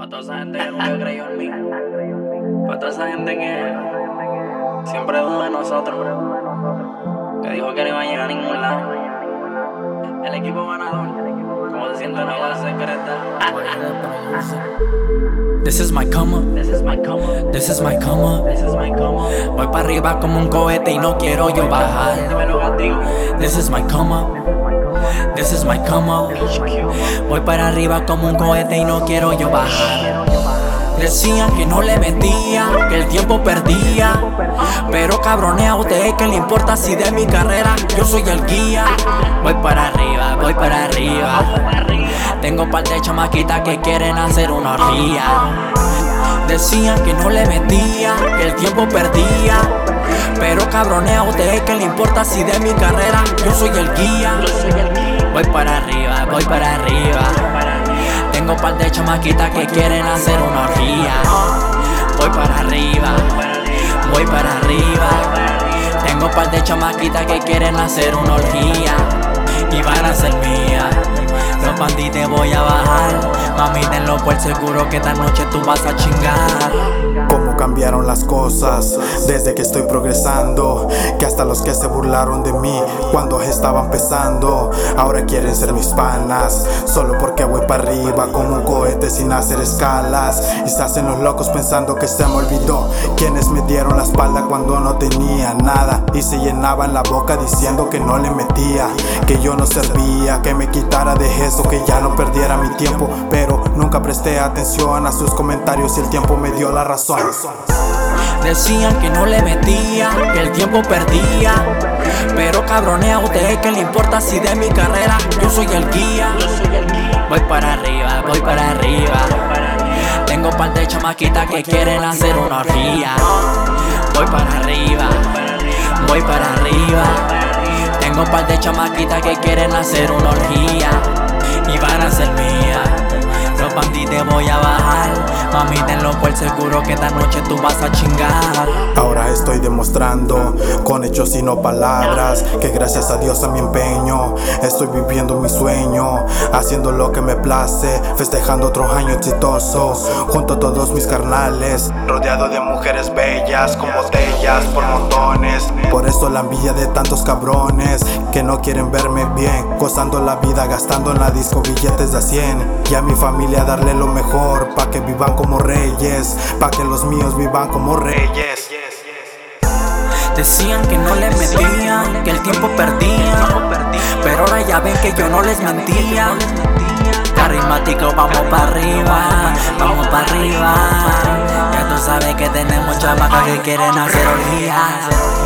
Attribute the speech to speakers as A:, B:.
A: Pa' toda esa gente que nunca creyó en mí. Pa' toda esa gente que siempre duda de nosotros. Que dijo que no iba a llegar a ningún lado. El equipo ganador. ¿Cómo se siente la vida secreta?
B: This is my come up,
A: This is my come up.
B: this is my come up.
A: This is my come up.
B: Voy para arriba como un cohete y no quiero yo bajar. This is my come up, this is my come up. Voy para arriba como un cohete y no quiero yo bajar. Decían que no le metía, que el tiempo perdía. Pero cabrones a ustedes que le importa si de mi carrera yo soy el guía. Voy para arriba, voy para arriba. Tengo par de chamaquitas que quieren hacer una orgía. Decían que no le metía, que el tiempo perdía. Pero cabrones a ustedes que le importa si de mi carrera yo soy el guía. Voy para arriba, voy para arriba. Tengo par de chamaquitas que quieren hacer una orgía. Voy para arriba, voy para arriba. Tengo par de chamaquitas que quieren hacer una orgía. Y van a ser mías. Los bandidos voy a bajar. Mami, tenlo por seguro que esta noche tú vas a chingar.
C: Cambiaron las cosas desde que estoy progresando. Que hasta los que se burlaron de mí cuando estaba empezando, ahora quieren ser mis panas. Solo porque voy para arriba como un cohete sin hacer escalas. Y se hacen los locos pensando que se me olvidó. Quienes me dieron la espalda cuando no tenía nada. Y se llenaban la boca diciendo que no le metía, que yo no servía, que me quitara de eso, que ya no perdiera mi tiempo. Pero nunca presté atención a sus comentarios y el tiempo me dio la razón.
B: Decían que no le metía, que el tiempo perdía. Pero cabrones a ustedes que le importa si de mi carrera yo soy el guía. Voy para arriba, voy para arriba. Tengo par de chamaquitas que quieren hacer una orgía. Voy para arriba, voy para arriba. Tengo par de chamaquitas que quieren hacer una orgía. Y van a ser mías. Los bandidos voy a. Mami, tenlo por seguro que esta noche tú vas a chingar.
C: Demostrando con hechos y no palabras que gracias a Dios a mi empeño estoy viviendo mi sueño, haciendo lo que me place, festejando otros años exitosos junto a todos mis carnales, rodeado de mujeres bellas con botellas por montones. Por eso la envidia de tantos cabrones que no quieren verme bien, gozando la vida, gastando en la disco billetes de a 100 y a mi familia darle lo mejor pa que vivan como reyes, pa que los míos vivan como reyes.
B: Decían que no le metía, que el tiempo perdía. Pero ahora ya ven que yo no les mentía. Carismático, vamos para arriba, vamos para arriba. Ya tú sabes que tenemos chamacas que quieren hacer orgías.